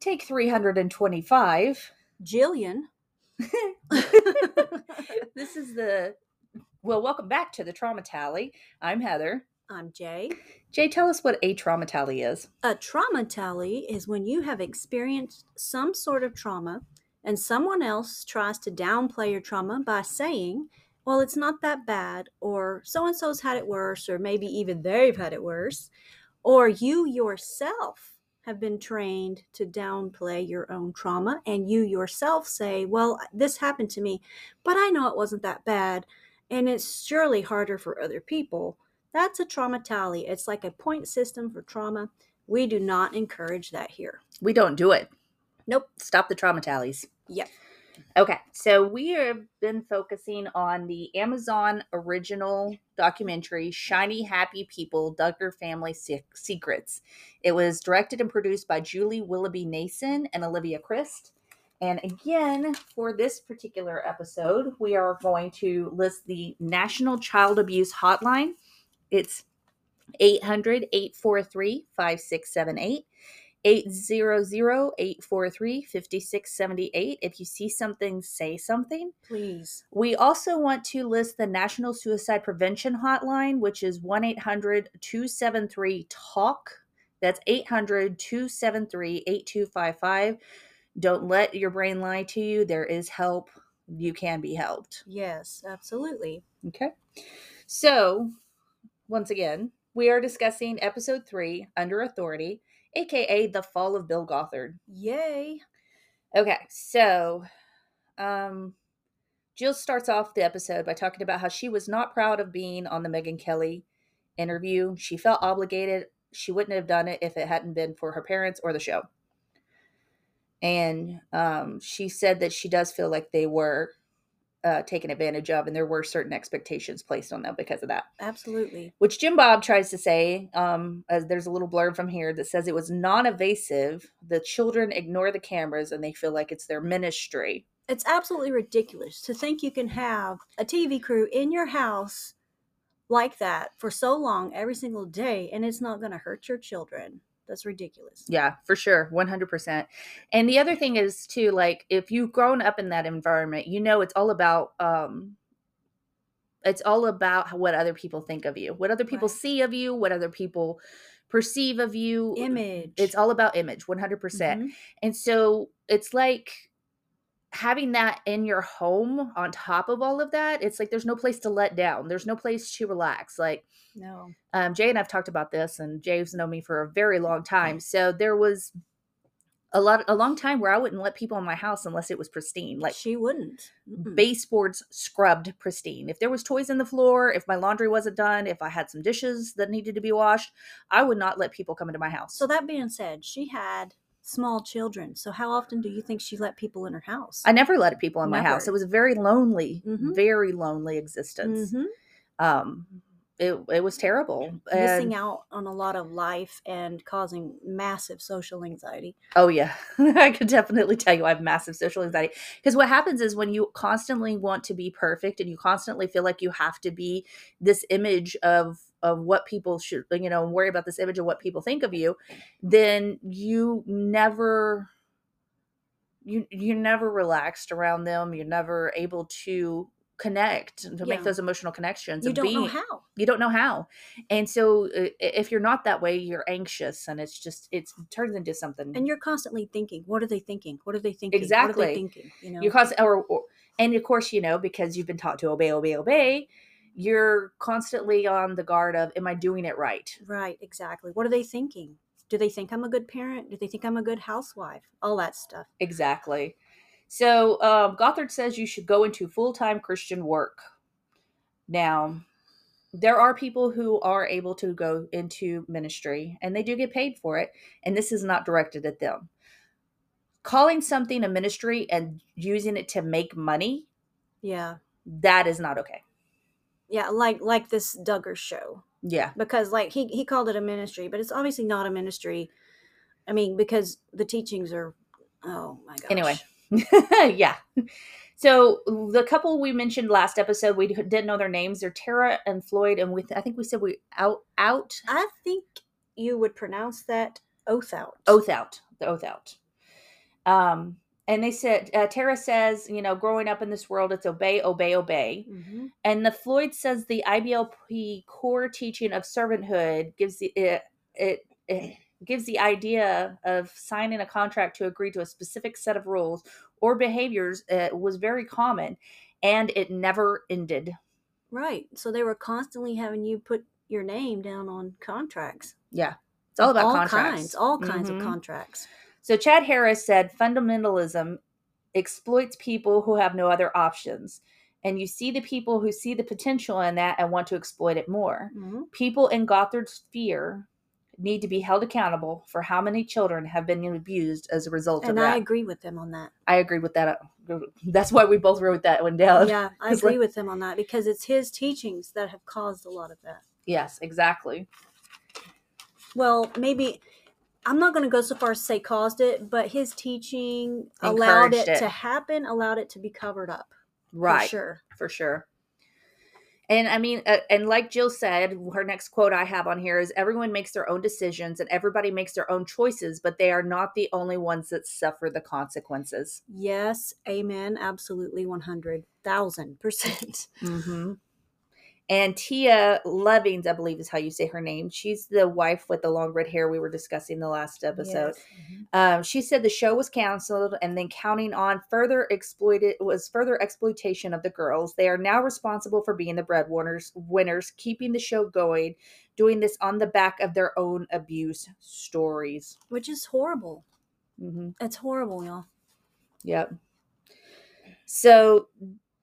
Take 325. Jillian. this is the well, welcome back to the trauma tally. I'm Heather. I'm Jay. Jay, tell us what a trauma tally is. A trauma tally is when you have experienced some sort of trauma and someone else tries to downplay your trauma by saying, well, it's not that bad, or so and so's had it worse, or maybe even they've had it worse, or you yourself have been trained to downplay your own trauma, and you yourself say, well, this happened to me, but I know it wasn't that bad, and it's surely harder for other people. That's a trauma tally. It's like a point system for trauma. We do not encourage that here. We don't do it. Nope. Stop the trauma tallies. Yep. Okay, so we have been focusing on the Amazon original documentary Shiny Happy People Duggar Family Se- Secrets. It was directed and produced by Julie Willoughby Nason and Olivia Crist. And again, for this particular episode, we are going to list the National Child Abuse Hotline. It's 800 843 5678. 800-843-5678 if you see something say something. Please. we also want to list the national suicide prevention hotline which is 1-800-273-talk that's 800-273-8255 don't let your brain lie to you. There is help. You can be helped. Yes, absolutely. okay. So once again we are discussing episode 3 under authority aka the fall of bill gothard Yay. Okay, so um Jill starts off the episode by talking about how she was not proud of being on the Megyn Kelly interview. She felt obligated. She wouldn't have done it if it hadn't been for her parents or the show. And um, she said that she does feel like they were uh, taken advantage of, and there were certain expectations placed on them because of that Absolutely. which Jim Bob tries to say. Um, as there's a little blurb from here that says it was non-evasive. The children ignore the cameras and they feel like it's their ministry. It's absolutely ridiculous to think you can have a TV crew in your house like that for so long every single day and it's not going to hurt your children. That's ridiculous. Yeah, for sure, one hundred percent. And the other thing is too, like if you've grown up in that environment, you know it's all about. um It's all about what other people think of you, what other people Right. see of you, what other people perceive of you. Image. It's all about image, one hundred percent. Mhm. And so it's like having that in your home on top of all of that, it's like there's no place to let down. There's no place to relax. Like No. um, Jay and I've talked about this, and Jay's known me for a very long time. So there was a lot, a long time where I wouldn't let people in my house unless it was pristine, like she wouldn't. Mm-mm. baseboards scrubbed pristine. If there was toys in the floor, if my laundry wasn't done, if I had some dishes that needed to be washed, I would not let people come into my house. So that being said, she had small children. So how often do you think she let people in her house? I never let people in my house. It was a very lonely, Mhm. very lonely existence. Mhm. Um, it it was terrible. Missing And- out on a lot of life and causing massive social anxiety. Oh yeah, I could definitely tell you I have massive social anxiety because what happens is when you constantly want to be perfect and you constantly feel like you have to be this image of of what people should you know worry about this image of what people think of you, then you never you you're never relaxed around them. You're never able to connect and to make those emotional connections. You don't know how. you don't know how and so uh, if you're not that way you're anxious and it's just it's it turns into something And you're constantly thinking, what are they thinking? What are they thinking? What are Exactly. they thinking? You know. you're or, or and of course you know because you've been taught to obey obey obey you're constantly on the guard of am i doing it right Right, exactly. What are they thinking? Do they think I'm a good parent? Do they think I'm a good housewife? All that stuff. exactly so um, gothard says you should go into full-time christian work now there are people who are able to go into ministry and they do get paid for it and this is not directed at them calling something a ministry and using it to make money Yeah. that is not okay Yeah, like like this Duggar show. yeah Because like he he called it a ministry, but it's obviously not a ministry. I mean, because the teachings are oh my gosh. Anyway. yeah. So the couple we mentioned last episode, we didn't know their names. They're Tara and Floyd, and with I think we said we out out I think you would pronounce that oath out. oath out the oath out. Um, and they said, uh, Tara says, you know, growing up in this world, it's obey, obey, obey. Mm-hmm. And the Floyd says the IBLP core teaching of servanthood gives the it, it, it gives the idea of signing a contract to agree to a specific set of rules or behaviors uh, was very common, and it never ended. Right. So they were constantly having you put your name down on contracts. Yeah, it's all about all contracts. kinds, all kinds Mhm. of contracts. So Chad Harris said fundamentalism exploits people who have no other options. And you see the people who see the potential in that and want to exploit it more. hmm People in Gothard's sphere need to be held accountable for how many children have been abused as a result And of that. And I agree with them on that. I agree with that. That's why we both wrote that one down. Yeah, I agree like- with them on that because it's his teachings that have caused a lot of that. Yes, exactly. Well, maybe I'm not going to go so far as to say caused it, but his teaching allowed it, it. to happen, allowed it to be covered up. Right. For sure. for sure. And I mean, uh, and like Jill said, her next quote I have on here is everyone makes their own decisions and everybody makes their own choices, but they are not the only ones that suffer the consequences. Yes, amen. Absolutely 100,000%. Mm-hmm. And Tia Lovings, I believe is how you say her name. She's the wife with the long red hair we were discussing the last episode. Yes. Mhm. Um, she said the show was canceled and then counting on further exploited was further exploitation of the girls. They are now responsible for being the breadwinners, winners, keeping the show going, doing this on the back of their own abuse stories. Which is horrible. hmm It's horrible, y'all. Yep. So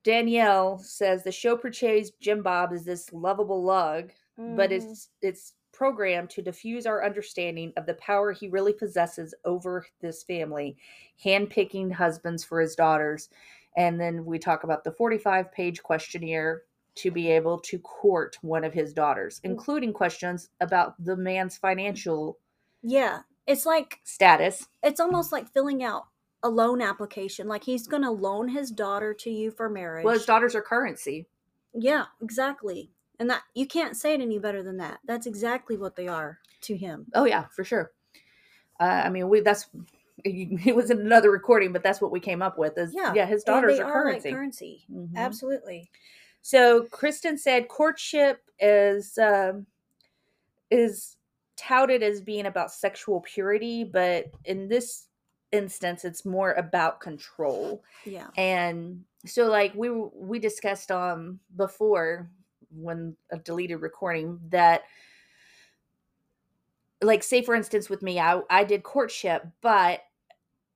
Danielle says the show portrays Jim Bob as this lovable lug, but Mhm. it's it's programmed to diffuse our understanding of the power he really possesses over this family, handpicking husbands for his daughters. And then we talk about the 45 page questionnaire to be able to court one of his daughters, Mm. including questions about the man's financial Yeah. It's like, status. it's almost like filling out a loan application. Like he's going to loan his daughter to you for marriage. Well, his daughters are currency. Yeah, exactly. And that you can't say it any better than that. That's exactly what they are to him. Oh yeah, for sure. Uh, I mean, we that's it was in another recording, but that's what we came up with. Is Yeah, yeah, his daughters they are currency. like currency. Mhm. Absolutely. So Kristen said courtship is um, is touted as being about sexual purity, but in this instance, it's more about control. Yeah. And so, like we we discussed um before when a deleted recording that like say for instance with me I I did courtship but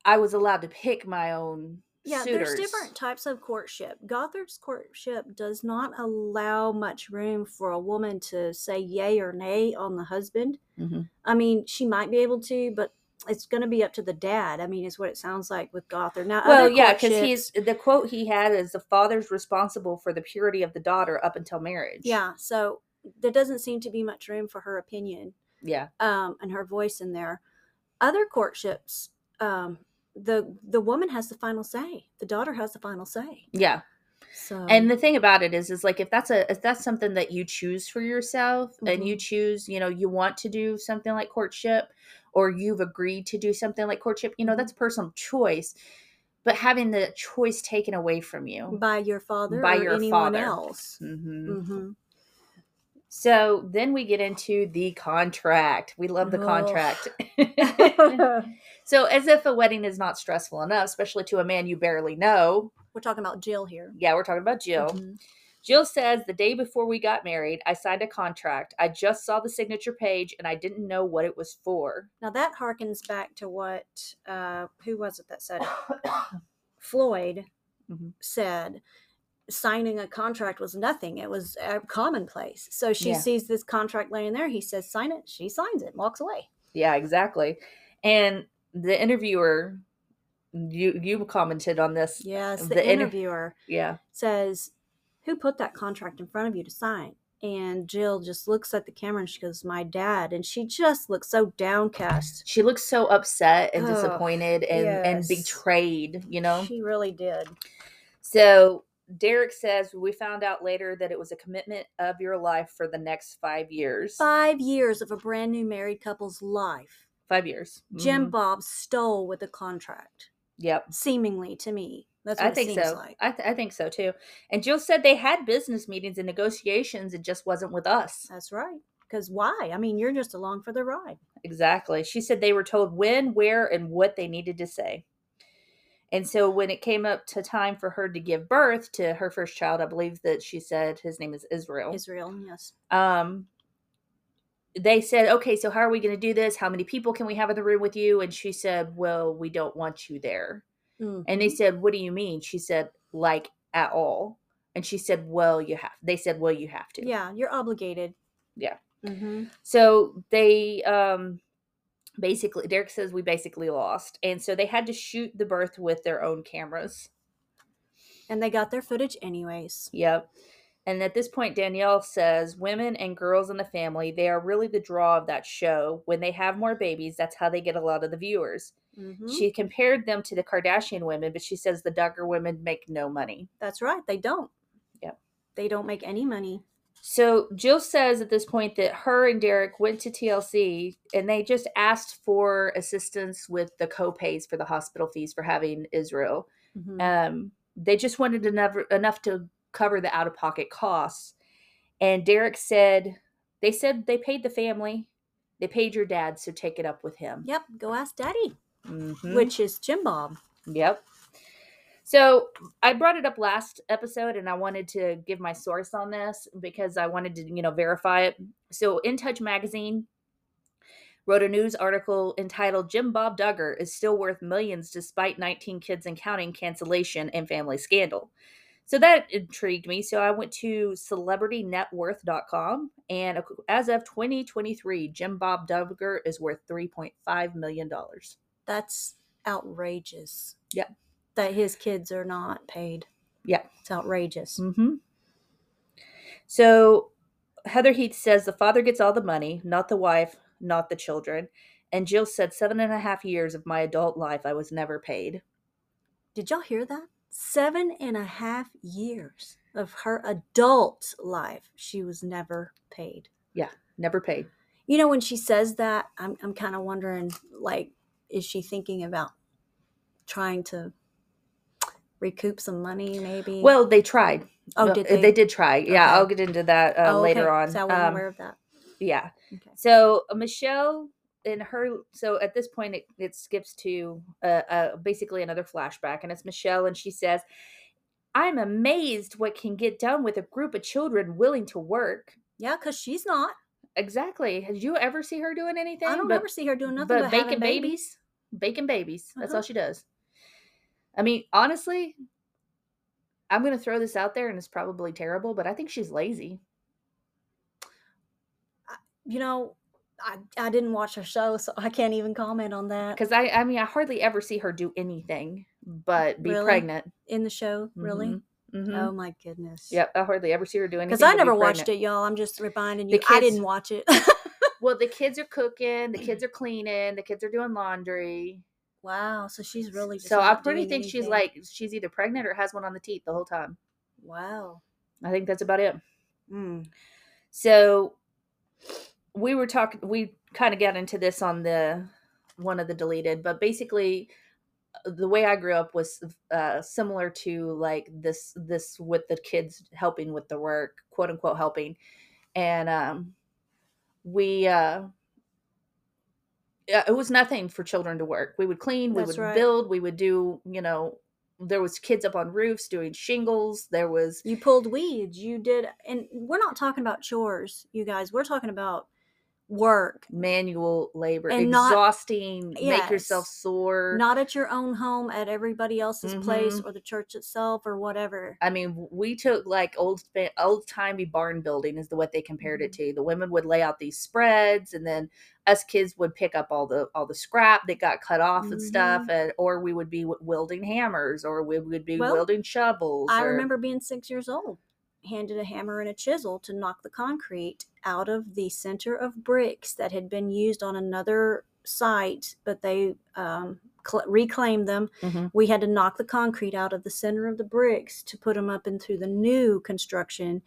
I was allowed to pick my own Yeah, suitors. there's different types of courtship. Gothard's courtship does not allow much room for a woman to say yay or nay on the husband. Mhm. I mean, she might be able to, but it's going to be up to the dad. I mean, is what it sounds like with Gothard. Now, Well, yeah, because he's the quote he had is the father's responsible for the purity of the daughter up until marriage. yeah. So there doesn't seem to be much room for her opinion yeah, um, and her voice in there. Other courtships, um, the the woman has the final say. The daughter has the final say. yeah. So and the thing about it is is like if that's a if that's something that you choose for yourself and you choose you know you want to do something like courtship or you've agreed to do something like courtship you know Mhm. that's personal choice but having the choice taken away from you by your father By or your anyone father. else. hmm hmm so then we get into the contract we love the Ugh. contract so as if a wedding is not stressful enough especially to a man you barely know We're talking about Jill here. yeah we're talking about jill Mhm. Jill says the day before we got married, I signed a contract. I just saw the signature page and I didn't know what it was for. Now that harkens back to what uh, who was it that said it? Floyd Mhm. said signing a contract was nothing. It was a commonplace. So she Yeah. sees this contract laying there. He says, "Sign it." She signs it, and walks away. yeah, exactly. And the interviewer, you you commented on this. Yes, the, The inter- interviewer Yeah. says, "Who put that contract in front of you to sign?" And Jill just looks at the camera and she goes, "My dad." And she just looks so downcast. She looks so upset and Ugh, disappointed and, and betrayed, you know? She really did. So Derek says we found out later that it was a commitment of your life for the next five years. Five years of a brand new married couple's life. five years. Jim Mhm. Bob stole with the contract, Yep. seemingly to me. That's what I think so. like. I, th- I think so too. And Jill said they had business meetings and negotiations. It just wasn't with us. That's right. Because why? I mean, you're just along for the ride. Exactly. She said they were told when, where, and what they needed to say. And so when it came up to time for her to give birth to her first child, I believe that she said his name is Israel. Israel, yes. um they said, okay, so how are we going to do this? How many people can we have in the room with you? And she said, well, we don't want you there. And they said, what do you mean? She said, like at all. And she said, well, you have. They said, well, you have to. yeah, you're obligated. Yeah. hmm So they um basically Derek says we basically lost. And so they had to shoot the birth with their own cameras. And they got their footage anyways. Yep. And at this point Danielle says women and girls in the family, they are really the draw of that show. When they have more babies, that's how they get a lot of the viewers. Mhm. She compared them to the Kardashian women, but she says the Duggar women make no money. That's right. They don't. Yep. They don't make any money. So Jill says at this point that her and Derek went to TLC and they just asked for assistance with the co-pays for the hospital fees for having Israel. Mhm. Um, they just wanted enough enough to cover the out-of-pocket costs. And Derek said they said they paid the family, they paid your dad, so take it up with him. yep. Go ask Daddy, Mhm. which is Jim Bob. Yep. So I brought it up last episode and I wanted to give my source on this because I wanted to, you know, verify it. So In Touch magazine wrote a news article entitled Jim Bob Duggar is still worth millions despite 19 kids and counting cancellation and family scandal. So that intrigued me. So I went to celebritynetworth.com and as of 2023, Jim Bob Duggar is worth 3.5 million dollars. That's outrageous. Yep. That his kids are not paid. Yeah. It's outrageous. Mm-hmm. So Heather Heath says the father gets all the money, not the wife, not the children. And Jill said, seven and a half years of my adult life, I was never paid. Did y'all hear that? Seven and a half years of her adult life, she was never paid. Yeah, never paid. You know, when she says that, I'm, I'm kind of wondering, like, is she thinking about trying to recoup some money, maybe? Well, they tried. oh, Well, did uh, they? did try. Yeah, Okay. I'll get into that uh, Oh, later on. So I wasn't Um, aware of that. Yeah. Okay. So uh, Michelle and her. So at this point, it, it skips to uh, uh, basically another flashback, and it's Michelle, and she says, "I'm amazed what can get done with a group of children willing to work." Yeah, because she's not. Exactly. Did you ever see her doing anything? I don't but, ever see her doing nothing but, but, baking babies, baking babies. That's Uh-huh. all she does. I mean, honestly, I'm going to throw this out there, and it's probably terrible, but I think she's lazy. You know, I, I didn't watch her show, so I can't even comment on that. Because I, I mean, I hardly ever see her do anything but be Really? pregnant. In the show, really? hmm Oh my goodness. Yep, I hardly ever see her do anything. Because I but be never watched it, y'all. I'm just reminding you. I didn't watch it. Well, the kids are cooking, the kids are cleaning, the kids are doing laundry. wow. So she's really just. So I pretty think she's like she's either pregnant or has one on the teeth the whole time. Wow. I think that's about it. Mm. So we were talking we kind of got into this on the one of the deleted, but basically uh, the way I grew up was uh, similar to like this this with the kids helping with the work, quote unquote helping. And um we uh it was nothing for children to work. We would clean, we That's would right. build, we would do, you know, there was kids up on roofs doing shingles. There was You pulled weeds. You did, and we're not talking about chores, you guys. We're talking about work. manual labor, And not- exhausting, make yourself sore. Not at your own home, at everybody else's place Mhm. or the church itself or whatever. I mean, we took like old old timey barn building is the what they compared it Mm-hmm. to. The women would lay out these spreads, and then us kids would pick up all the all the scrap that got cut off and stuff, and or we would be wielding hammers, or we would be Well, wielding shovels. I or- remember being six years old, handed a hammer and a chisel to knock the concrete out of the center of bricks that had been used on another site, but they um, cl- reclaimed them. Mhm. We had to knock the concrete out of the center of the bricks to put them up into the new construction.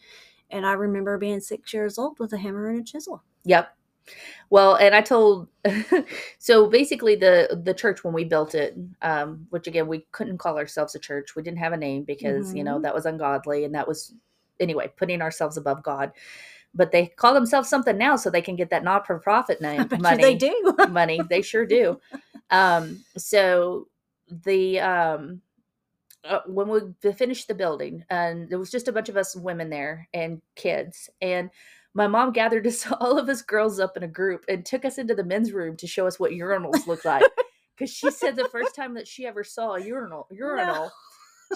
And I remember being six years old with a hammer and a chisel. Yep. Well, and I told so basically the the church when we built it, um, which again we couldn't call ourselves a church. We didn't have a name because you know Mhm. that was ungodly and that was anyway putting ourselves above God. But they call themselves something now so they can get that not for profit name money they do. money. They sure do. Um, so the um, uh, when we finished the building, and there was just a bunch of us women there and kids, and my mom gathered us all of us girls up in a group and took us into the men's room to show us what urinals look like. Because she said the first time that she ever saw a urinal, urinal,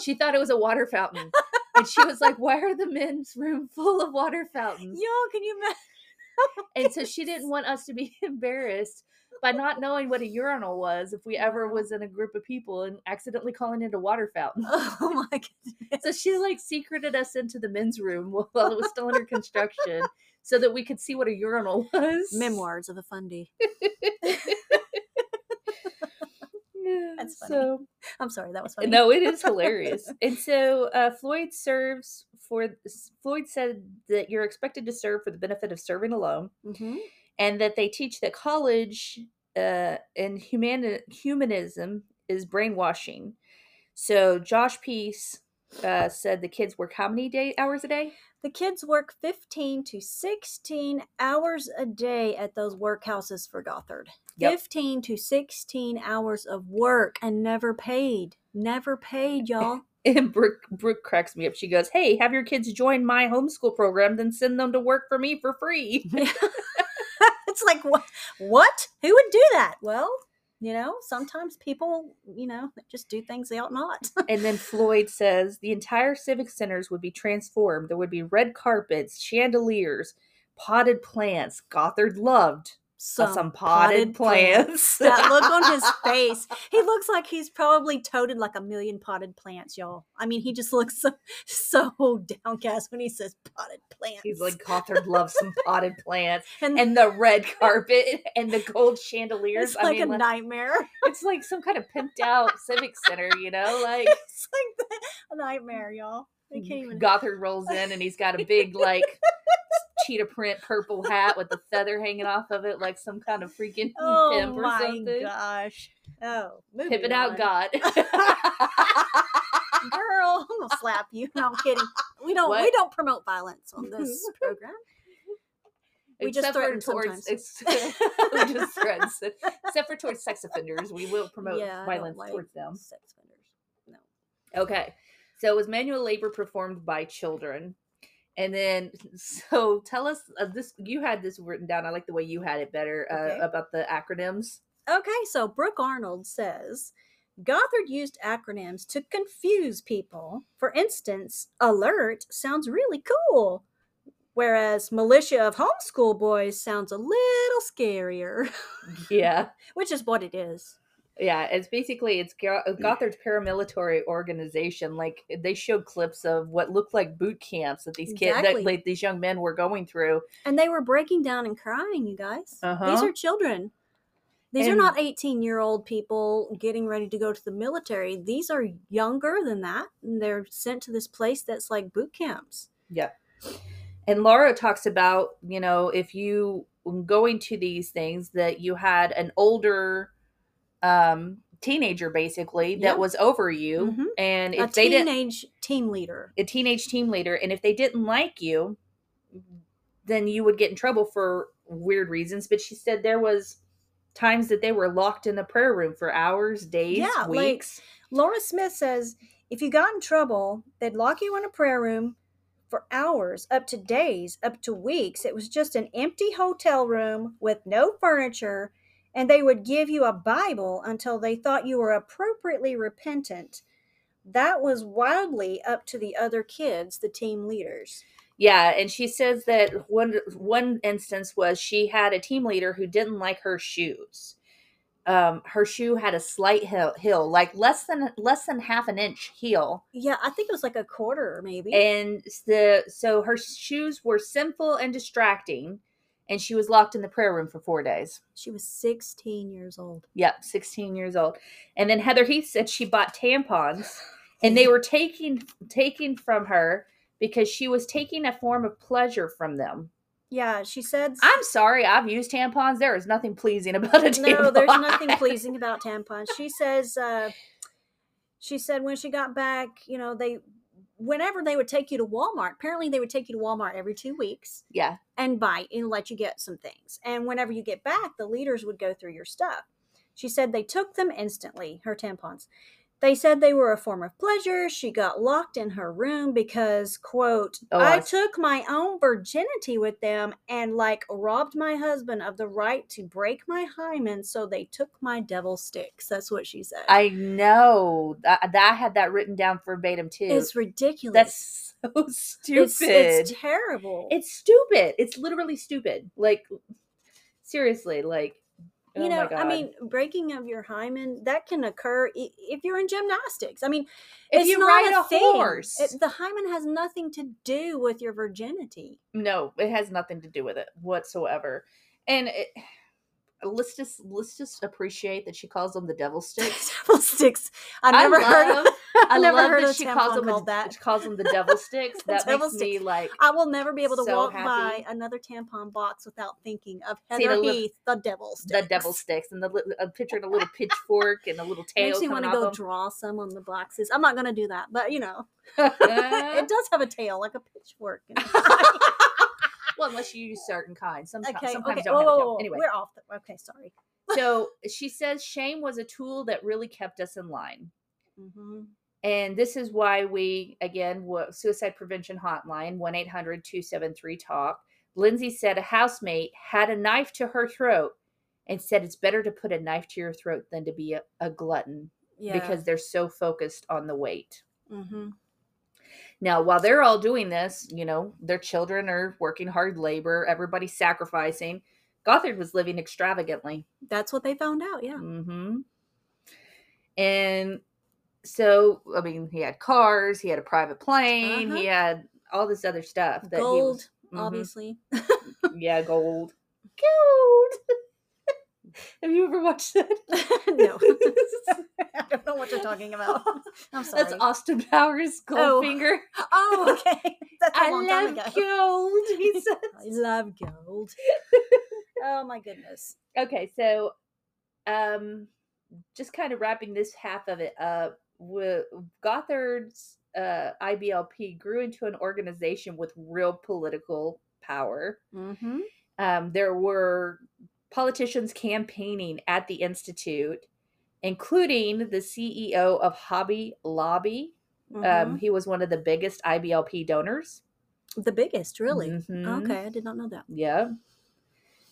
she thought it was a water fountain, and she was like, "Why are the men's room full of water fountains?" Y'all, can you imagine? And so she didn't want us to be embarrassed by not knowing what a urinal was if we ever was in a group of people and accidentally calling it a water fountain. Oh my goodness. So she like secreted us into the men's room while it was still under construction so that we could see what a urinal was. Memoirs of a fundy. That's funny. So I'm sorry, that was funny. no, it is hilarious. and so uh, Floyd serves for Floyd said that you're expected to serve for the benefit of serving alone. hmm and that they teach that college uh, and humani- humanism is brainwashing. So Josh Peace uh, said the kids work how many day hours a day? The kids work 15 to 16 hours a day at those workhouses for Gothard. Yep. 15 to 16 hours of work and never paid. Never paid, y'all. And Brooke, Brooke cracks me up. She goes, "Hey, have your kids join my homeschool program, then send them to work for me for free." it's like what what who would do that well you know sometimes people you know just do things they ought not and then Floyd says the entire civic centers would be transformed. There would be red carpets, chandeliers, potted plants. Gothard loved uh, some, potted, plants. that look on his face he looks like he's probably toted like a million potted plants y'all i mean he just looks so so downcast when he says potted plants He's like Gothard loves some potted plants and, and the red carpet and the gold chandeliers. it's I like mean, a like, nightmare it's like some kind of pimped out civic center, you know? Like it's like a nightmare y'all i can't even Gothard rolls in and he's got a big like cheetah print purple hat with the feather hanging off of it, like some kind of freaking oh pimp or my gosh oh Pimping out. God. girl i'm gonna slap you no i'm kidding we don't we don't promote violence on this program We just Except for threaten towards sometimes. we just threaten. Except for towards sex offenders, we will promote yeah, violence like towards them. sex offenders no Okay. So it was manual labor performed by children. And then, so tell us uh, this. You had this written down. I like the way you had it better uh, Okay. about the acronyms. Okay, so Brooke Arnold says Gothard used acronyms to confuse people. For instance, alert sounds really cool, whereas militia of homeschool boys sounds a little scarier, Yeah, which is what it is. Yeah. It's basically it's Go- Gothard's paramilitary organization. Like they showed clips of what looked like boot camps that these kids, that like these young men were going through. And they were breaking down and crying, you guys. These Uh-huh. are children. These are not 18 year old people getting ready to go to the military. These are younger than that. And they're sent to this place that's like boot camps. Yeah. And Laura talks about, you know, if you going to these things that you had an older um teenager basically that Yeah. was over you Mhm. and a if they didn't teenage team leader. a teenage team leader and if they didn't like you then you would get in trouble for weird reasons but she said there was times that they were locked in the prayer room for hours days Yeah, like- weeks Laura Smith says if you got in trouble, they'd lock you in a prayer room for hours, up to days, up to weeks. It was just an empty hotel room with no furniture, and they would give you a Bible until they thought you were appropriately repentant. That was wildly up to the other kids, the team leaders. Yeah, and she says that one one instance was she had a team leader who didn't like her shoes. Um, her shoe had a slight heel, heel, like less than less than half an inch heel, Yeah, I think it was like a quarter, maybe. and the so her shoes were sinful and distracting, and she was locked in the prayer room for four days. she was 16 years old. Yep, sixteen years old. And then Heather Heath said she bought tampons, and they were taking taken from her because she was taking a form of pleasure from them. Yeah, she said. I'm sorry, I've used tampons. There is nothing pleasing about a tampon. no, there's nothing pleasing about tampons. She says. Uh, she said when she got back, you know, they whenever they would take you to Walmart, apparently they would take you to Walmart every two weeks Yeah. and buy and let you get some things. And whenever you get back, the leaders would go through your stuff. She said they took them instantly, her tampons. They said they were a form of pleasure. She got locked in her room because, quote, Oh, I I- took my own virginity with them and, like, robbed my husband of the right to break my hymen, so they took my devil sticks. That's what she said. I know. That, that I had that written down verbatim too. it's ridiculous. That's so stupid. It's, it's terrible. It's stupid. It's literally stupid. Like seriously, like Oh you oh know. I mean, breaking of your hymen that can occur if you're in gymnastics. I mean, if it's you not ride a, a, horse, It- the hymen has nothing to do with your virginity. no, it has nothing to do with it whatsoever. And it, let's just let's just appreciate that she calls them the devil sticks. Devil sticks. I've never heard. love- Of, I, never love heard that she calls them a, that. she calls them the devil sticks. The that devil makes me like I will never be able to so walk happy. by another tampon box without thinking of See the Heather li- Heath, the devil sticks. the devil sticks and the a picture of a little pitchfork and a little tail Makes me want to go them. draw some on the boxes. I'm not going to do that, but you know, it does have a tail like a pitchfork. well, unless you use certain kinds. Sometimes, okay, sometimes okay. don't Whoa, have a tail. Anyway, we're off. The, okay, sorry. so she says shame was a tool that really kept us in line. hmm And this is why we, again, suicide prevention hotline, 1 800 273 TALK. Lindsay said a housemate had a knife to her throat and said it's better to put a knife to your throat than to be a, a glutton Yeah. because they're so focused on the weight. hmm Now, while they're all doing this, you know, their children are working hard labor, everybody's sacrificing. Gothard was living extravagantly. that's what they found out. Yeah. hmm And so, I mean, he had cars, he had a private plane, he had all this other stuff that Uh-huh. Gold, he was, Mhm. obviously. Yeah, gold. Gold. Have you ever watched that? no. I don't know what you're talking about. I'm sorry. That's Austin Powers, Oh. Goldfinger. oh, okay. That's a I long time love gold. He said. I love gold. oh my goodness. Okay, so um just kind of wrapping this half of it up, with Gothard's uh IBLP grew into an organization with real political power. Mm-hmm. Um there were politicians campaigning at the institute, including the CEO of Hobby Lobby. Mm-hmm. Um he was one of the biggest IBLP donors. the biggest, really. Mhm. Okay, I did not know that. Yeah.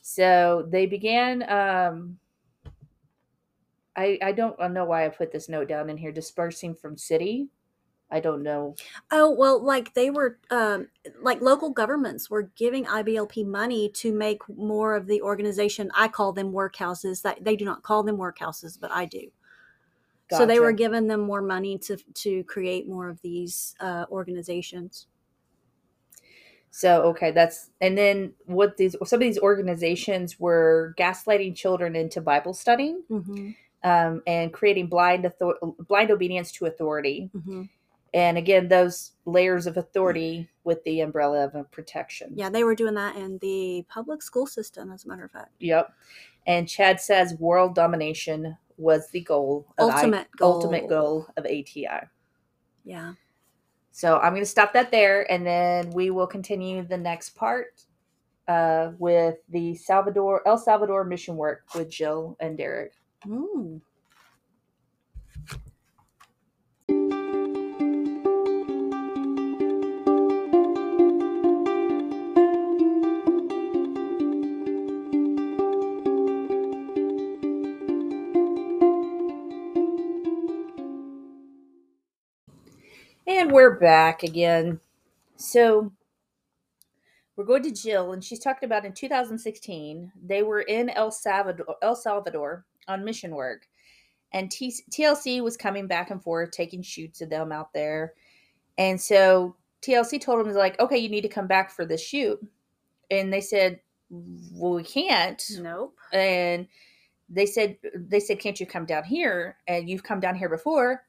So they began um I I don't know why I put this note down in here dispersing from city. I don't know. Oh well, like they were, um, like local governments were giving IBLP money to make more of the organization. I call them workhouses. That they do not call them workhouses, but I do. So they were giving them more money to to create more of these uh, organizations. So okay, that's and then what these some of these organizations were gaslighting children into Bible studying Mm-hmm. Um, and creating blind author- blind obedience to authority. Mm-hmm. And again, those layers of authority with the umbrella of a protection. Yeah, they were doing that in the public school system, as a matter of fact. Yep. And Chad says world domination was the goal. Of I- Ultimate goal. ultimate goal of ATI. Yeah. So I'm going to stop that there, and then we will continue the next part uh, with the Salvador El Salvador mission work with Jill and Derek. Mm. And we're back again. So we're going to Jill, and she's talking about in 2016 they were in El Salvador, El Salvador on mission work, and T- TLC was coming back and forth taking shoots of them out there, and so TLC told them like, okay, you need to come back for this shoot, and they said, well, we can't, Nope. and they said they said can't you come down here? And you've come down here before.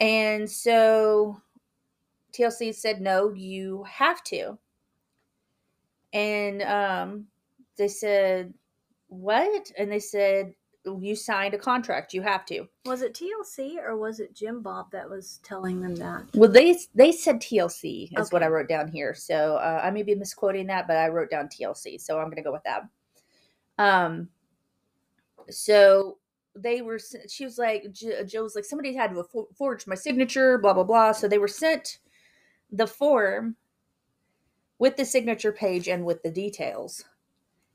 And so tlc said no you have to. And um, they said, "What?" And they said, "You signed a contract. You have to." Was it TLC or was it Jim Bob that was telling them that? Well, they they said TLC is what I wrote down here. So uh, I may be misquoting that, but I wrote down TLC. So I'm going to go with that. Um. So they were. She was like, Jill was like, somebody had to forge my signature. Blah blah blah. So they were sent the form with the signature page and with the details.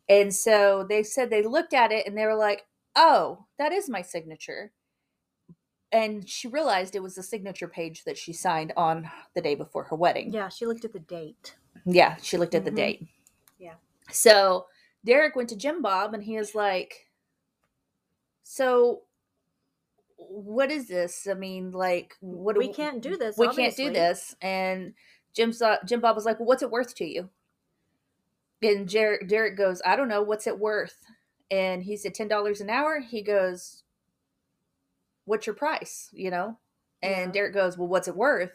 And so they said they looked at it and they were like, "Oh, that is my signature." And she realized it was the signature page that she signed on the day before her wedding. Yeah, she looked at the date. Yeah, she looked at the Mhm. date. Yeah. So Derek went to Jim Bob and he was like, So what is this? I mean, like, what do We can't do this, We can't do this. And Jim saw, Jim Bob was like, Well, what's it worth to you? And Jer- Derek goes, I don't know, what's it worth? And he said ten dollars an hour. He goes, What's your price? You know? And Yeah. Derek goes, Well, what's it worth?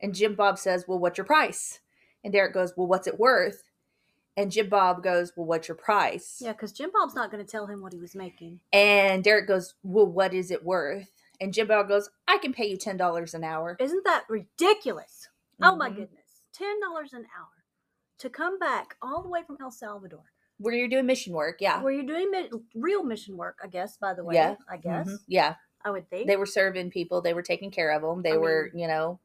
And Jim Bob says, Well, what's your price? And Derek goes, Well, what's it worth? And Jim Bob goes, Well, what's your price? Yeah, because Jim Bob's not going to tell him what he was making. And Derek goes, Well, what is it worth? And Jim Bob goes, I can pay you ten dollars an hour. Isn't that ridiculous? Oh my Mhm. goodness. $10 an hour to come back all the way from El Salvador, Where you're doing mission work, yeah. where you're doing mi- real mission work, I guess, by the way. Yeah. I guess. Mhm. Yeah. I would think. They were serving people, they were taking care of them, they I were, you know,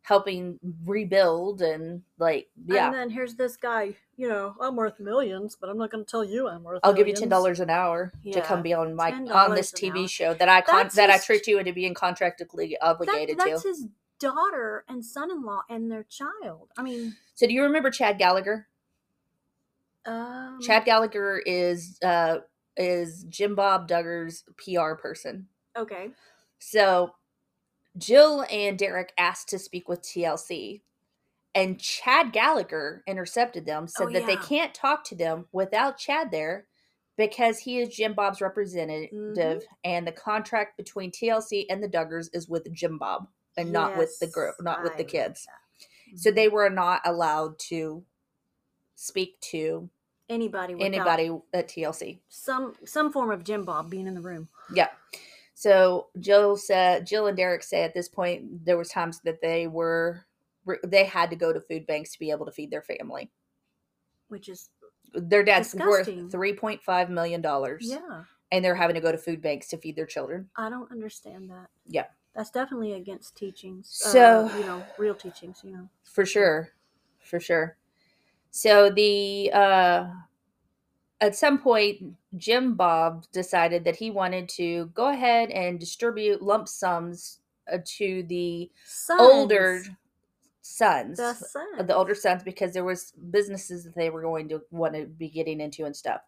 helping rebuild and like, yeah. And then here's this guy, you know, I'm worth millions, but I'm not going to tell you I'm worth I'll give you ten dollars an hour to come be on my on this TV hour. show that I con- that I tricked you into being contractually That, obligated that's to. his daughter and son-in-law and their child. I mean, So do you remember Chad Gallagher? um, Chad Gallagher is uh is Jim Bob Duggar's PR person. Okay. So Jill and Derek asked to speak with TLC, and Chad Gallagher intercepted them, said Oh, that they can't talk to them without Chad there because he is Jim Bob's representative, Mhm. and the contract between TLC and the Duggars is with Jim Bob and not with the group, not with I the kids. So they mm-hmm. were not allowed to speak to anybody anybody at TLC. some some form of Jim Bob being in the room. Yeah. So Jill said, Jill and Derek say at this point there was times that they were they had to go to food banks to be able to feed their family. which is Their dad's Disgusting. worth three point five million dollars, yeah. and they're having to go to food banks to feed their children. I don't understand that. Yeah. That's definitely against teachings. So- uh, you know, real teachings. You know. For sure, for sure. So the uh, at some point, Jim Bob decided that he wanted to go ahead and distribute lump sums uh, to the Sons. older sons. The of son. the older sons because there was businesses that they were going to want to be getting into and stuff.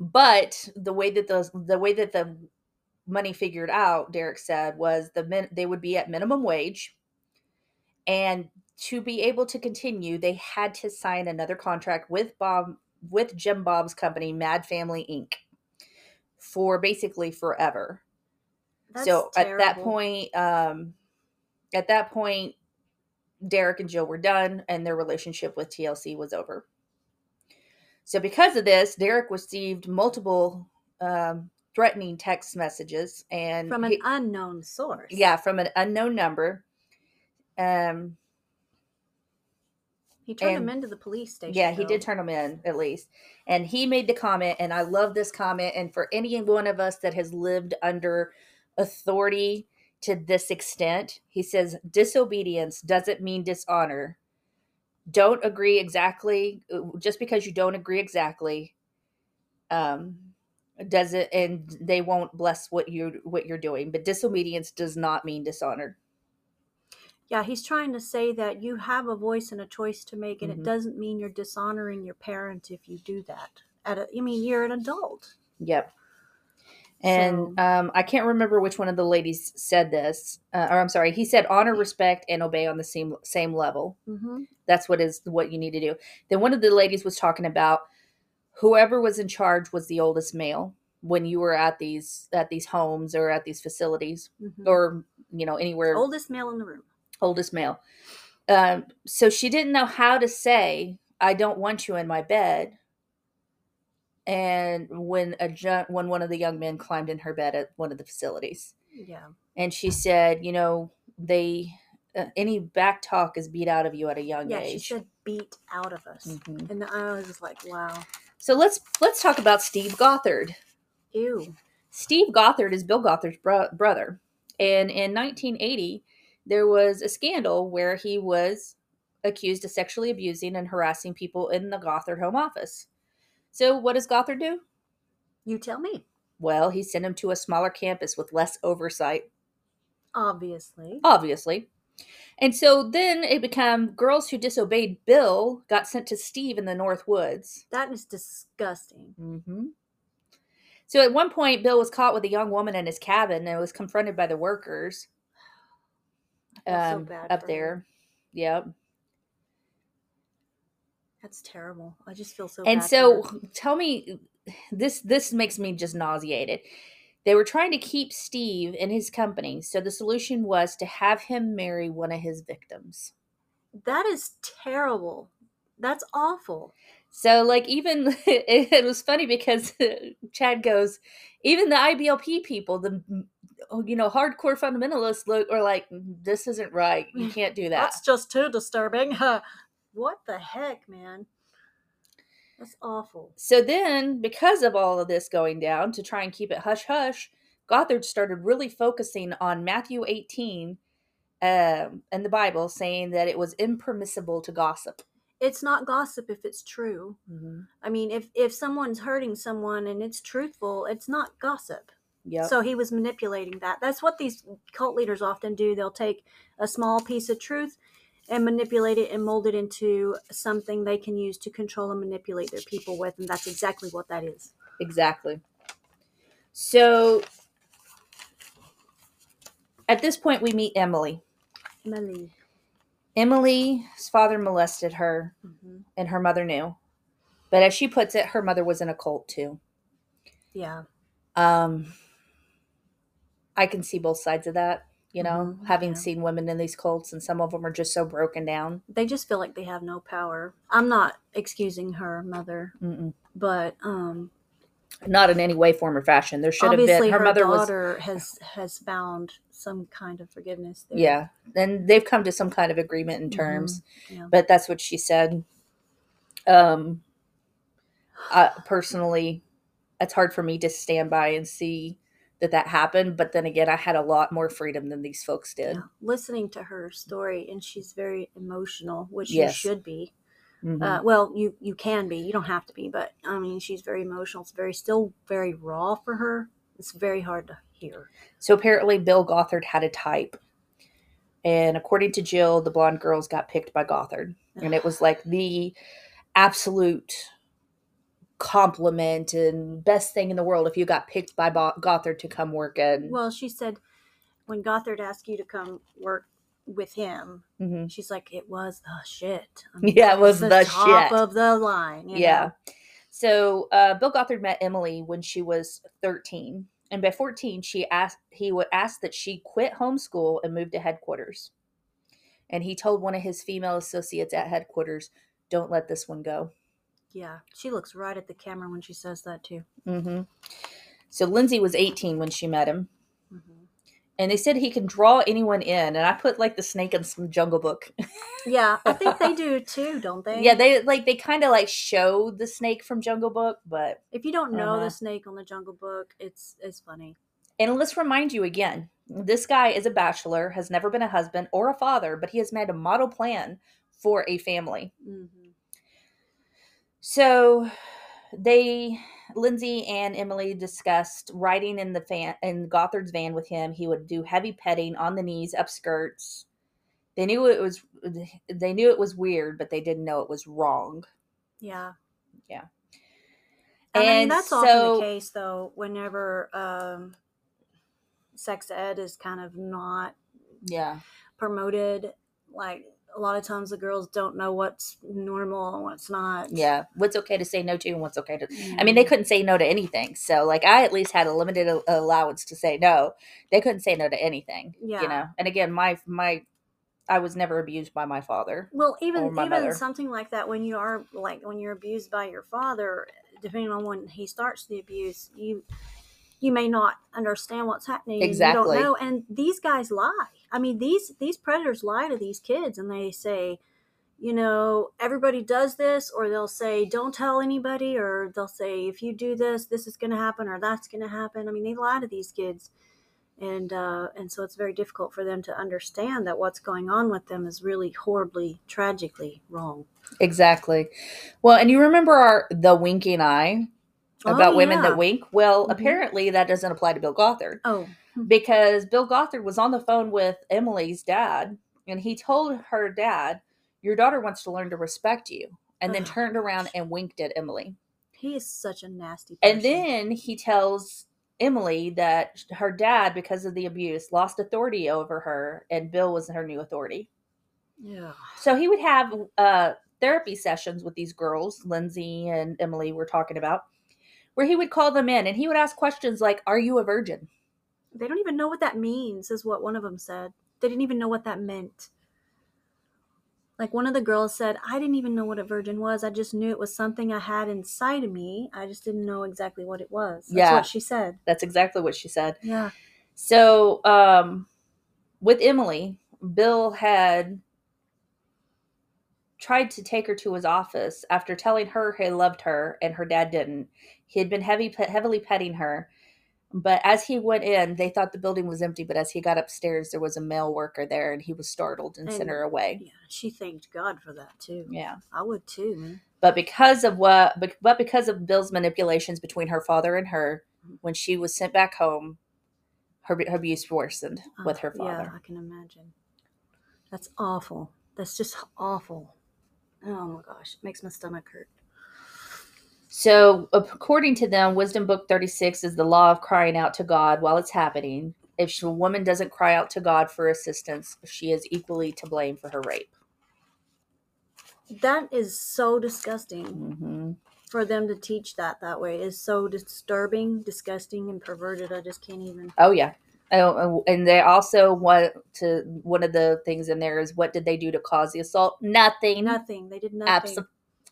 But the way that the the way that the money figured out, Derek said, was the min, they would be at minimum wage, and to be able to continue, they had to sign another contract with Bob with Jim Bob's company, Mad Family Inc. for basically forever. That's so at that point um at that point derek and jill were done and their relationship with tlc was over. So because of this derek received multiple um, threatening text messages and from an he- unknown source. yeah from an unknown number um He turned and- him into the police station. yeah he did turn them in at least and he made the comment and i love this comment and for any one of us that has lived under authority to this extent he says disobedience doesn't mean dishonor don't agree exactly uh, just because you don't agree exactly um does it and they won't bless what you what you're doing but disobedience does not mean dishonor Yeah, he's trying to say that you have a voice and a choice to make, and Mhm. it doesn't mean you're dishonoring your parent if you do that. At a, I mean, you're an adult. Yep. And So- um, I can't remember which one of the ladies said this, uh, or I'm sorry, he said honor, respect, and obey on the same same level. Mm-hmm. That's what is what you need to do. Then one of the ladies was talking about whoever was in charge was the oldest male when you were at these at these homes or at these facilities Mm-hmm. or you know anywhere Oldest male in the room. oldest male. Um, so she didn't know how to say I don't want you in my bed. And when a ju- when one of the young men climbed in her bed at one of the facilities, Yeah. and she said, you know, they uh, any back talk is beat out of you at a young age. Yeah, she said beat out of us. Mhm. And I was just like, wow. So let's let's talk about Steve Gothard. Ew. Steve Gothard is Bill Gothard's bro- brother. And in 1980, there was a scandal where he was accused of sexually abusing and harassing people in the Gothard home office. So, what does Gothard do? You tell me. Well, he sent him to a smaller campus with less oversight, Obviously. obviously. And so then it became girls who disobeyed Bill got sent to Steve in the North Woods. That is disgusting. hmm So at one point, Bill was caught with a young woman in his cabin and was confronted by the workers feel so um, up there. Yep. That's terrible. I just feel so and so tell me this this makes me just nauseated they were trying to keep steve in his company so the solution was to have him marry one of his victims that is terrible. That's awful. so like even it, it was funny because chad goes even the iblp people the oh, you know hardcore fundamentalists look are like this isn't right you can't do that That's just too disturbing. what the heck, man? That's awful. So then, because of all of this going down, to try and keep it hush hush, Gothard started really focusing on Matthew 18 um, and the Bible, saying that it was impermissible to gossip. It's not gossip if it's true. I mean, if if someone's hurting someone and it's truthful, it's not gossip. Yep. So he was manipulating that. That's what these cult leaders often do. They'll take a small piece of truth and manipulate it and mold it into something they can use to control and manipulate their people with, and that's exactly what that is. exactly. So at this point, we meet Emily. Emily. Emily's father molested her, hmm and her mother knew. But as she puts it, her mother was in a cult too. Yeah. um i can see both sides of that you know Mhm, having yeah. seen women in these cults and some of them are just so broken down They just feel like they have no power. I'm not excusing her mother, Mm-mm. but um not in any way form or fashion there should have been her, her, mother was daughter has has found some kind of forgiveness there. yeah and they've come to some kind of agreement in terms Mm-hmm. yeah. but that's what she said um I, personally it's hard for me to stand by and see that that happened but then again i had a lot more freedom than these folks did Yeah. Listening to her story, and she's very emotional, which Yes. you should be. Mhm. Uh, well, you you can be. You don't have to be, but I mean, she's very emotional. It's very still very raw for her. It's very hard to hear. So apparently, Bill Gothard had a type. And according to Jill, the blonde girls got picked by Gothard. And it was like the absolute compliment and best thing in the world if you got picked by Gothard to come work in. Well, she said when Gothard asked you to come work with him, Mhm. she's like, it was the shit. I Yeah, it was the top shit. of the line. you Yeah. know? So uh, Bill Gothard met Emily when she was 13. And by 14, she asked he would ask that she quit homeschool and move to headquarters. And he told one of his female associates at headquarters, "Don't let this one go." Yeah. She looks right at the camera when she says that too. Mm-hmm. So Lindsay was 18 when she met him, Mm-hmm. and they said he can draw anyone in. And I put like the snake in some Jungle Book. Yeah, I think they do too, don't they? yeah, they like they kind of like show the snake from Jungle Book, but If you don't know Uh-huh. the snake on the Jungle Book, it's it's funny. and let's remind you again, this guy is a bachelor, has never been a husband or a father, but he has made a model plan for a family. hmm So they Lindsay and Emily discussed riding in the fan in Gothard's van with him. He would do heavy petting on the knees, up skirts. They knew it was they knew it was weird, but they didn't know it was wrong. Yeah. Yeah. I mean, And that's often the case though. Whenever um, sex ed is kind of not Yeah. promoted, like a lot of times the girls don't know what's normal and what's not. Yeah. What's okay to say no to and what's okay to I mean, they mm-hmm. couldn't say no to anything. So, like, I at least had a limited a- allowance to say no. They couldn't say no to anything, Yeah. you know. And again, my my I was never abused by my father. Well, even even mother. something like that when you are like when you're abused by your father, depending on when he starts the abuse, you you may not understand what's happening. Exactly. You don't know. And these guys lie. I mean, these these predators lie to these kids and they say, you know, everybody does this, or they'll say, don't tell anybody, or they'll say, if you do this, this is going to happen, or that's going to happen. I mean, they lie to these kids, and uh, and so it's very difficult for them to understand that what's going on with them is really horribly, tragically wrong. Exactly. Well, and you remember our the winking eye about Oh, women yeah. that wink? Well, Mhm. apparently that doesn't apply to Bill Gothard Oh, because Bill Gothard was on the phone with Emily's dad and he told her dad, "Your daughter wants to learn to respect you." And then Oh, turned around and winked at Emily. he is such a nasty. Person. And then he tells Emily that her dad, because of the abuse, lost authority over her, and Bill was her new authority. yeah, So he would have uh, therapy sessions with these girls, Lindsay and Emily, we're talking about, where he would call them in and he would ask questions like, Are you a virgin? they don't even know what that means. Is what one of them said. They didn't even know what that meant. Like one of the girls said, I didn't even know what a virgin was. I just knew it was something I had inside of me. I just didn't know exactly what it was. That's Yeah. what she said. That's exactly what she said. Yeah. So um, with Emily, Bill had tried to take her to his office after telling her he loved her and her dad didn't. He had been heavy, heavily petting her. But as he went in, they thought the building was empty. But as he got upstairs, there was a male worker there, and he was startled and, sent her away. Yeah. She thanked God for that too. Yeah, I would too, man. but because of what, but, because of Bill's manipulations between her father and her, mm-hmm. when she was sent back home, her, her abuse worsened uh, with Oh, her father. Yeah, I can imagine. That's awful. That's just awful. Oh my gosh, it makes my stomach hurt. So, according to them, Wisdom Book 36 is the law of crying out to God while it's happening. If a woman doesn't cry out to God for assistance, she is equally to blame for her rape. That is so disgusting. hmm for them to teach that that way is so disturbing, disgusting, and perverted. I just can't even. Oh, yeah. Oh, and they also want to, one of the things in there is what did they do to cause the assault? Nothing. Nothing. They did nothing.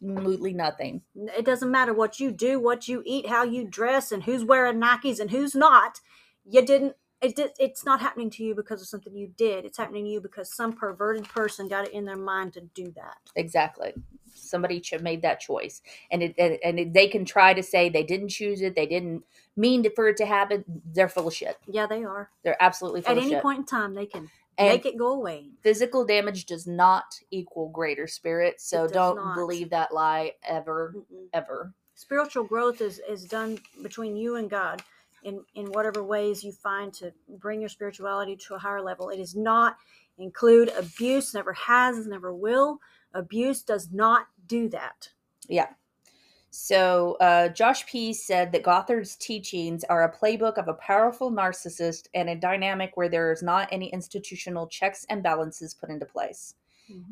Absolutely nothing. It doesn't matter what you do, what you eat, how you dress, and who's wearing Nikes and who's not. You didn't. It did, it's not happening to you because of something you did. It's happening to you because some perverted person got it in their mind to do that. Exactly. Somebody made that choice, and it, and, it, they can try to say they didn't choose it, they didn't mean to, for it to happen. They're full of shit. Yeah, they are. They're absolutely full of shit. At any shit. point in time, they can and make it go away. physical damage does not equal greater spirit, so don't not. believe that lie ever, Mm-mm. ever. spiritual growth is is done between you and God in in whatever ways you find to bring your spirituality to a higher level. It does not include abuse, never has, never will. Abuse does not do that. Yeah. So uh, Josh P said that Gothard's teachings are a playbook of a powerful narcissist and a dynamic where there is not any institutional checks and balances put into place.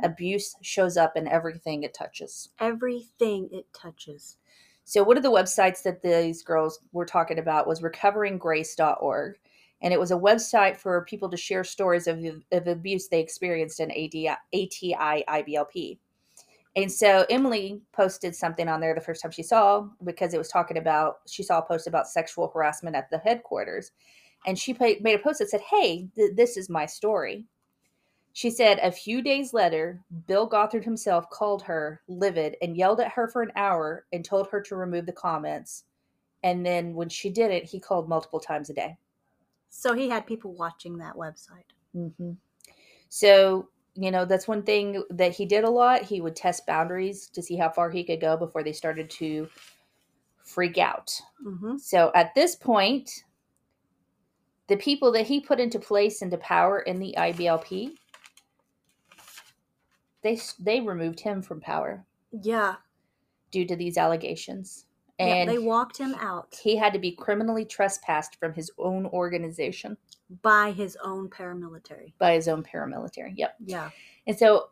Abuse shows up in everything it touches. Everything it touches. So one of the websites that these girls were talking about was recoveringgrace.org. And it was a website for people to share stories of, of abuse they experienced in ADI, ATI IBLP. And so Emily posted something on there the first time she saw because it was talking about, she saw a post about sexual harassment at the headquarters. And she made a post that said, Hey, th- this is my story. She said a few days later, Bill Gothard himself called her livid and yelled at her for an hour and told her to remove the comments. And then when she did it, he called multiple times a day. So he had people watching that website. hmm So, you know, that's one thing that he did a lot. He would test boundaries to see how far he could go before they started to freak out. hmm So at this point, the people that he put into place into power in the IBLP, they they removed him from power Yeah. due to these allegations, yeah. and They walked him out he had to be criminally trespassed from his own organization by his own paramilitary. by his own paramilitary. Yep. Yeah. And so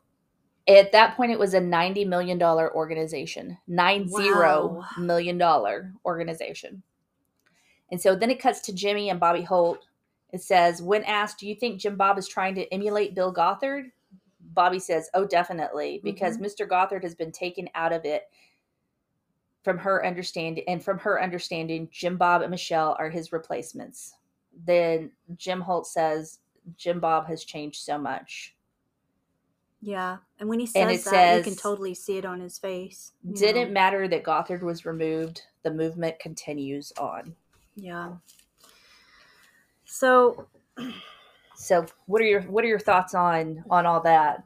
at that point, it was a $90 million organization, nine zero Wow. million dollar organization. And so then it cuts to Jimmy and Bobby Holt. It says, when asked, do you think Jim Bob is trying to emulate Bill Gothard? Bobby says, "Oh, definitely," because Mm-hmm. Mr. Gothard has been taken out of it. From her understanding, and from her understanding, Jim Bob and Michelle are his replacements. Then Jim Holt says Jim Bob has changed so much. Yeah. And when he says that, you can totally see it on his face. Didn't know? matter that Gothard was removed. The movement continues on. Yeah. So So, what are your what are your thoughts on on all that?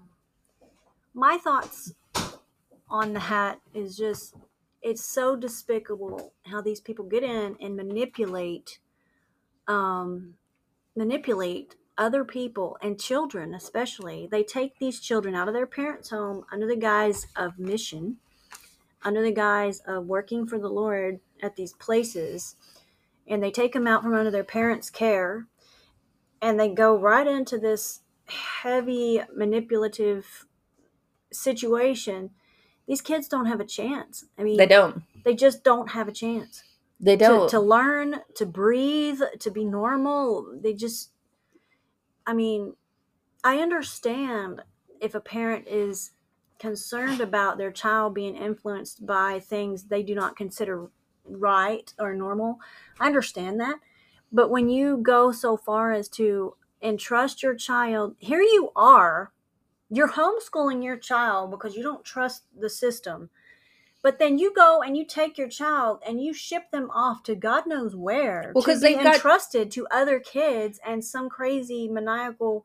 my thoughts on the hat is just it's so despicable how these people get in and manipulate um manipulate other people and children especially they take these children out of their parents home under the guise of mission under the guise of working for the lord at these places and they take them out from under their parents care and they go right into this heavy manipulative situation, these kids don't have a chance. I mean, They don't. they just don't have a chance They to, don't. to learn, to breathe, to be normal. They just, I mean, I understand if a parent is concerned about their child being influenced by things they do not consider right or normal. I understand that. But when you go so far as to entrust your child, here you are, you're homeschooling your child because you don't trust the system. But then you go and you take your child and you ship them off to God knows where. Well, to 'cause be they've got- entrusted to other kids and some crazy maniacal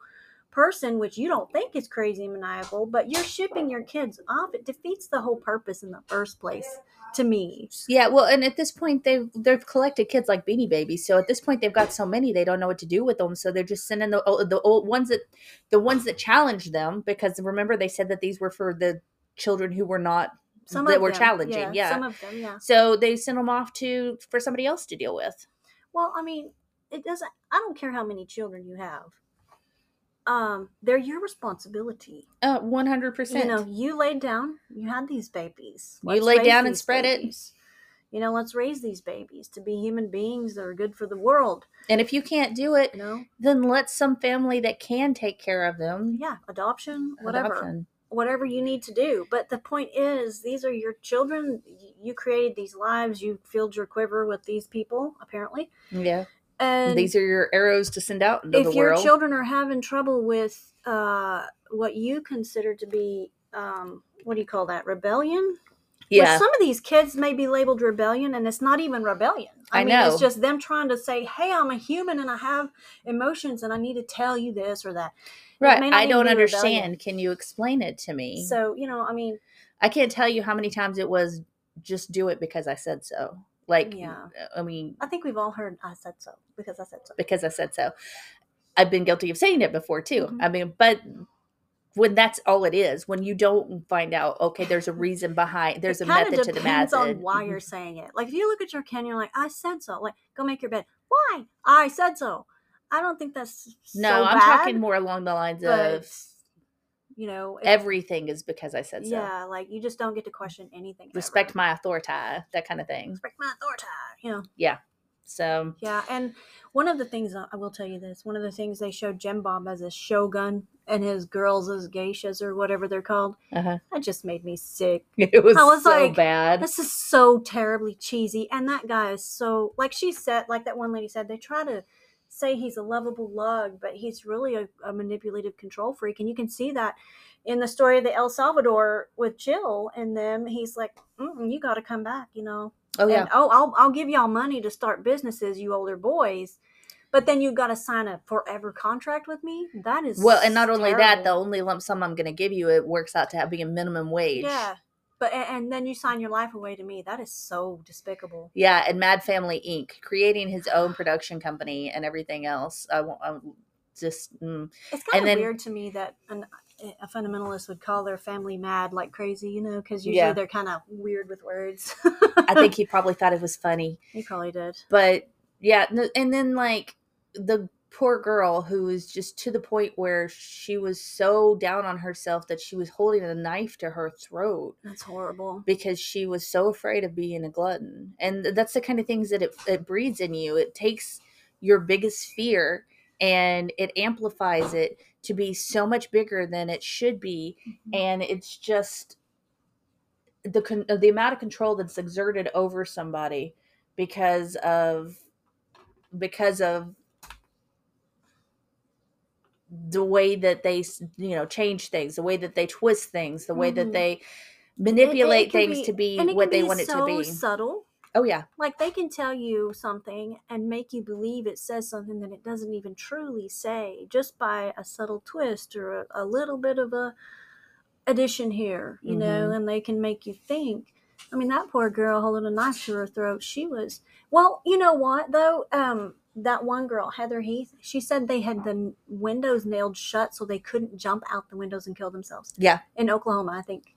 person, which you don't think is crazy maniacal, but you're shipping your kids off. It defeats the whole purpose in the first place to me. Yeah, well, and at this point they've they've collected kids like Beanie Babies. So at this point they've got so many they don't know what to do with them. So they're just sending the the old ones that the ones that challenge them because remember they said that these were for the children who were not Some that were them, challenging. Yeah. Some of them, yeah. so they sent them off to for somebody else to deal with. Well, I mean, it doesn't. I don't care how many children you have. Um, they're your responsibility. Uh, one hundred percent. You know, you laid down. You had these babies. You laid down and spread it. You know, let's raise these babies to be human beings that are good for the world. And if you can't do it, You know, then let some family that can take care of them. yeah, adoption, whatever. adoption. Whatever you need to do. But the point is, these are your children. You created these lives. You filled your quiver with these people, apparently. Yeah, And these are your arrows to send out into the world. if your children are having trouble with uh, what you consider to be, um, what do you call that, rebellion? Well, yeah, some of these kids may be labeled rebellion, and it's not even rebellion. I mean, know. It's just them trying to say, "Hey, I'm a human, and I have emotions, and I need to tell you this or that." Right. I don't understand. rebellion. Can you explain it to me? So you know, I mean, I can't tell you how many times it was just do it because I said so. Like, Yeah. I mean, I think we've all heard "I said so" because I said so. because I said so. I've been guilty of saying it before too. Mhm. I mean, but when that's all it is, when you don't find out, okay, there's a reason behind, there's a method to the depends on why you're saying it. Like if you look at your and you're like, I said so. Like, go make your bed. Why? I said so. I don't think that's No, so I'm bad, talking more along the lines but, of you know, everything is because I said so. yeah, like you just don't get to question anything. ever. Respect my authority, that kind of thing. respect my authority. You know. Yeah. So Yeah, and one of the things uh, I will tell you this: one of the things they showed Jim Bob as a shogun and his girls as geishas or whatever they're called. uh-huh. That just made me sick. it was, I was so like, bad. This is so terribly cheesy. And that guy is so, like she said, like that one lady said, they try to say he's a lovable lug, but he's really a, a manipulative control freak. And you can see that in the story of the El Salvador with Jill and them. He's like, you got to come back, you know. Oh yeah, And, oh, I'll, I'll give y'all money to start businesses, you older boys. But then you've got to sign a forever contract with me. That is well, and not only that, the only lump sum I'm going to give you, it works out to have being a minimum wage. yeah. But and, and then you sign your life away to me. That is so despicable. Yeah, and Mad Family Inc. creating his own production company and everything else. I won't. I'm just mm. It's kind of then- weird to me that an, a fundamentalist would call their family mad like crazy, you know, because usually Yeah. they're kind of weird with words. I think he probably thought it was funny, he probably did. but yeah, and then like the poor girl who was just to the point where she was so down on herself that she was holding a knife to her throat That's horrible. because she was so afraid of being a glutton. And that's the kind of things that it, it breeds in you. It takes your biggest fear and it amplifies it to be so much bigger than it should be Mhm. and it's just the con- uh, the amount of control that's exerted over somebody because of because of the way that they you know change things the way that they twist things the way Mhm. that they manipulate things be- to be what they be want it to be subtle. oh yeah Like they can tell you something and make you believe it says something that it doesn't even truly say, just by a subtle twist or a, a little bit of a addition here, you know, Mhm. and they can make you think. I mean, that poor girl holding a knife to her throat, she was well, you know what though? Um, that one girl, Heather Heath, she said they had the windows nailed shut so they couldn't jump out the windows and kill themselves. Yeah. In Oklahoma, I think.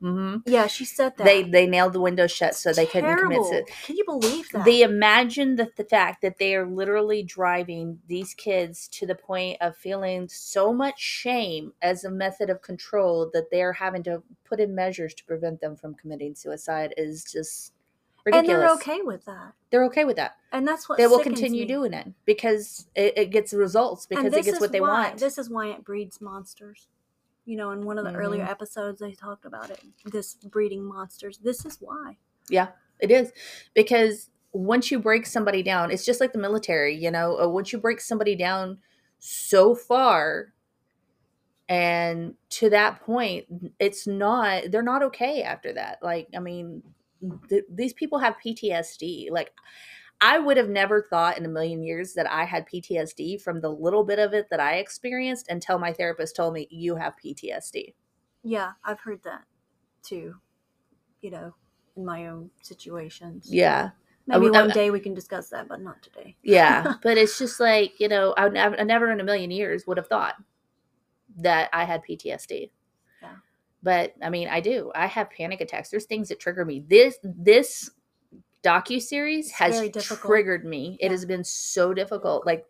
hmm Yeah, she said that. they they nailed the window shut so they couldn't commit Terrible. it Can you believe that? they imagine the, the fact that they are literally driving these kids to the point of feeling so much shame as a method of control that they're having to put in measures to prevent them from committing suicide is just and they're okay with that. They're okay with that. And that's what They will continue me. doing it because it, it gets results because it gets what they why, want. This is why it breeds monsters. You know, in one of the earlier Mhm. episodes, they talked about it. This breeding monsters. This is why. Yeah, it is because once you break somebody down, it's just like the military, you know, uh, once you break somebody down so far and to that point, it's not, they're not okay after that. Like, I mean, th- these people have PTSD. Like, I would have never thought in a million years that I had PTSD from the little bit of it that I experienced until my therapist told me, you have PTSD. Yeah, I've heard that too. You know, in my own situations. Yeah. Maybe I- one uh, day we can discuss that, but not today. Yeah, but it's just like you know, I, I never in a million years would have thought that I had PTSD. Yeah. But I mean, I do. I have panic attacks. There's things that trigger me. This this docu series has triggered me. It has been so difficult. Like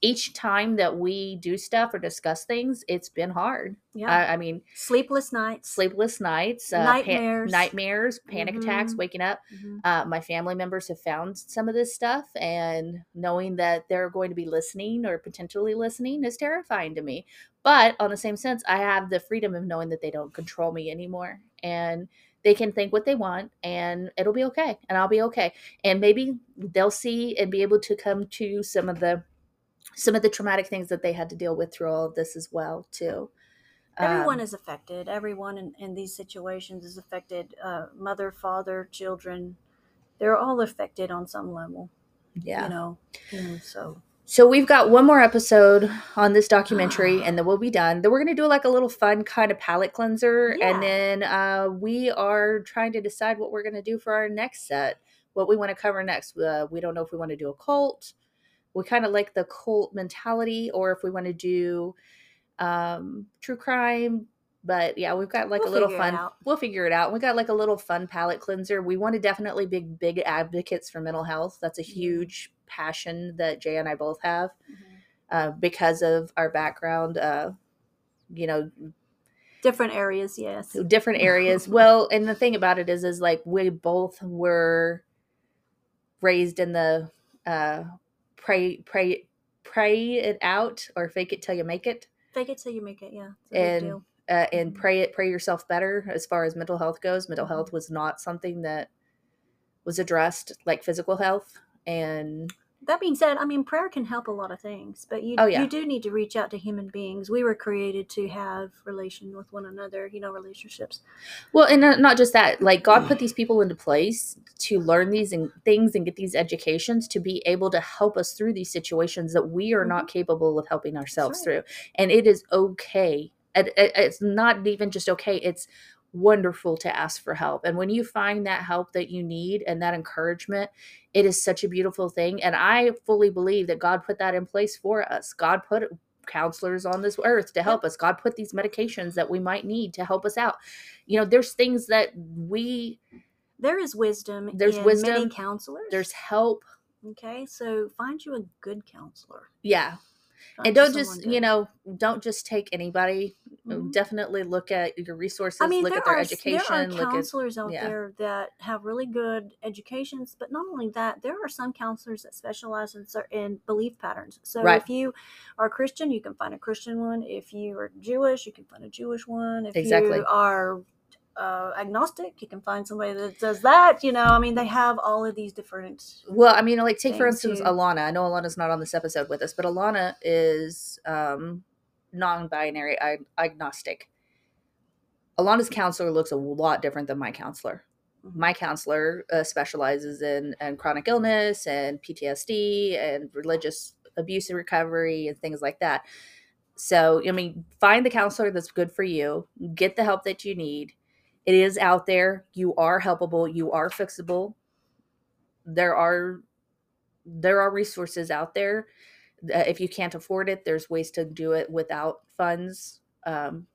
each time that we do stuff or discuss things, it's been hard. Yeah. I, I mean, Sleepless nights. sleepless nights, uh, Nightmares. nightmares, panic attacks, Mhm. waking up Mhm. uh, my family members have found some of this stuff and knowing that they're going to be listening or potentially listening is terrifying to me but on the same sense i have the freedom of knowing that they don't control me anymore and they can think what they want and it'll be okay and i'll be okay and maybe they'll see and be able to come to some of the some of the traumatic things that they had to deal with through all of this as well too Everyone Um, is affected. Everyone in, in these situations is affected. Uh, mother, father, children. They're all affected on some level. yeah You know. And so. So we've got one more episode on this documentary, and then we'll be done. Then we're gonna do like a little fun kind of palate cleanser, Yeah. and then uh, we are trying to decide what we're gonna do for our next set, what we want to cover next. Uh, we don't know if we want to do a cult. We kind of like the cult mentality, or if we want to do um, true crime. But yeah, we've got like We'll a little fun. We'll figure it out. We got like a little fun palate cleanser. We want to definitely be big advocates for mental health. That's a Yeah. huge passion that Jay and I both have Mhm. uh, because of our background, uh, you know, Different areas, yes. different areas. well, and the thing about it is, is like we both were raised in the uh, pray, pray, pray it out or fake it till you make it, Fake it till you make it. Yeah. It's a big and uh, and Mhm. pray it, pray yourself better. As far as mental health goes, mental Mhm. health was not something that was addressed like physical health, and That being said, I mean, prayer can help a lot of things, but you Oh, yeah. you do need to reach out to human beings. We were created to have relation with one another, you know, relationships. Well, and not just that, like God put these people into place to learn these and things and get these educations to be able to help us through these situations that we are not mm-hmm. capable of helping ourselves right. through. And it is okay. It- it- It's not even just okay. It's wonderful to ask for help. And when you find that help that you need and that encouragement, it is such a beautiful thing. And I fully believe that God put that in place for us. God put counselors on this earth to help us. God put these medications that we might need to help us out. You know, there's things that we There is wisdom. There's in wisdom. Many counselors. there's help. okay. So find you a good counselor. Yeah. Find And don't just, someone you know, don't just take anybody Mhm. definitely look at your resources I mean, look there at their are education there are look at counselors out yeah. there that have really good educations, but not only that, there are some counselors that specialize in certain belief patterns. So Right. if you are Christian, you can find a Christian one. If you are Jewish, you can find a Jewish one. If Exactly. you are uh, agnostic, you can find somebody that does that. You know, I mean, they have all of these different. Well, I mean, like take for instance too. Alana. I know Alana's not on this episode with us, but Alana is um, non-binary, ag- agnostic. Alana's counselor looks a lot different than my counselor. Mhm. My counselor uh, specializes in, in chronic illness and PTSD and religious abuse and recovery and things like that. So, I mean, find the counselor that's good for you. Get the help that you need. It is out there. You are helpable. You are fixable. There are there are resources out there. Uh, if you can't afford it, there's ways to do it without funds. Um,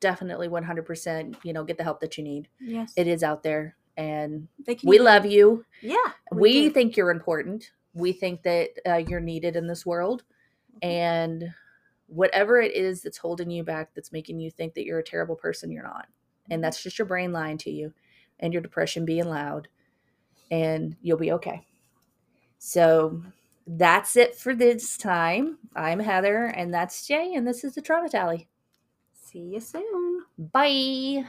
definitely 100%, you know, get the help that you need. Yes, It is out there and we love you. Yeah, We, do. think you're important. We think that uh, you're needed in this world. Mhm. And whatever it is that's holding you back, that's making you think that you're a terrible person, you're not. And that's just your brain lying to you and your depression being loud. And you'll be okay. So that's it for this time. I'm Heather, and that's Jay, and this is the Trauma Tally. See you soon. Bye.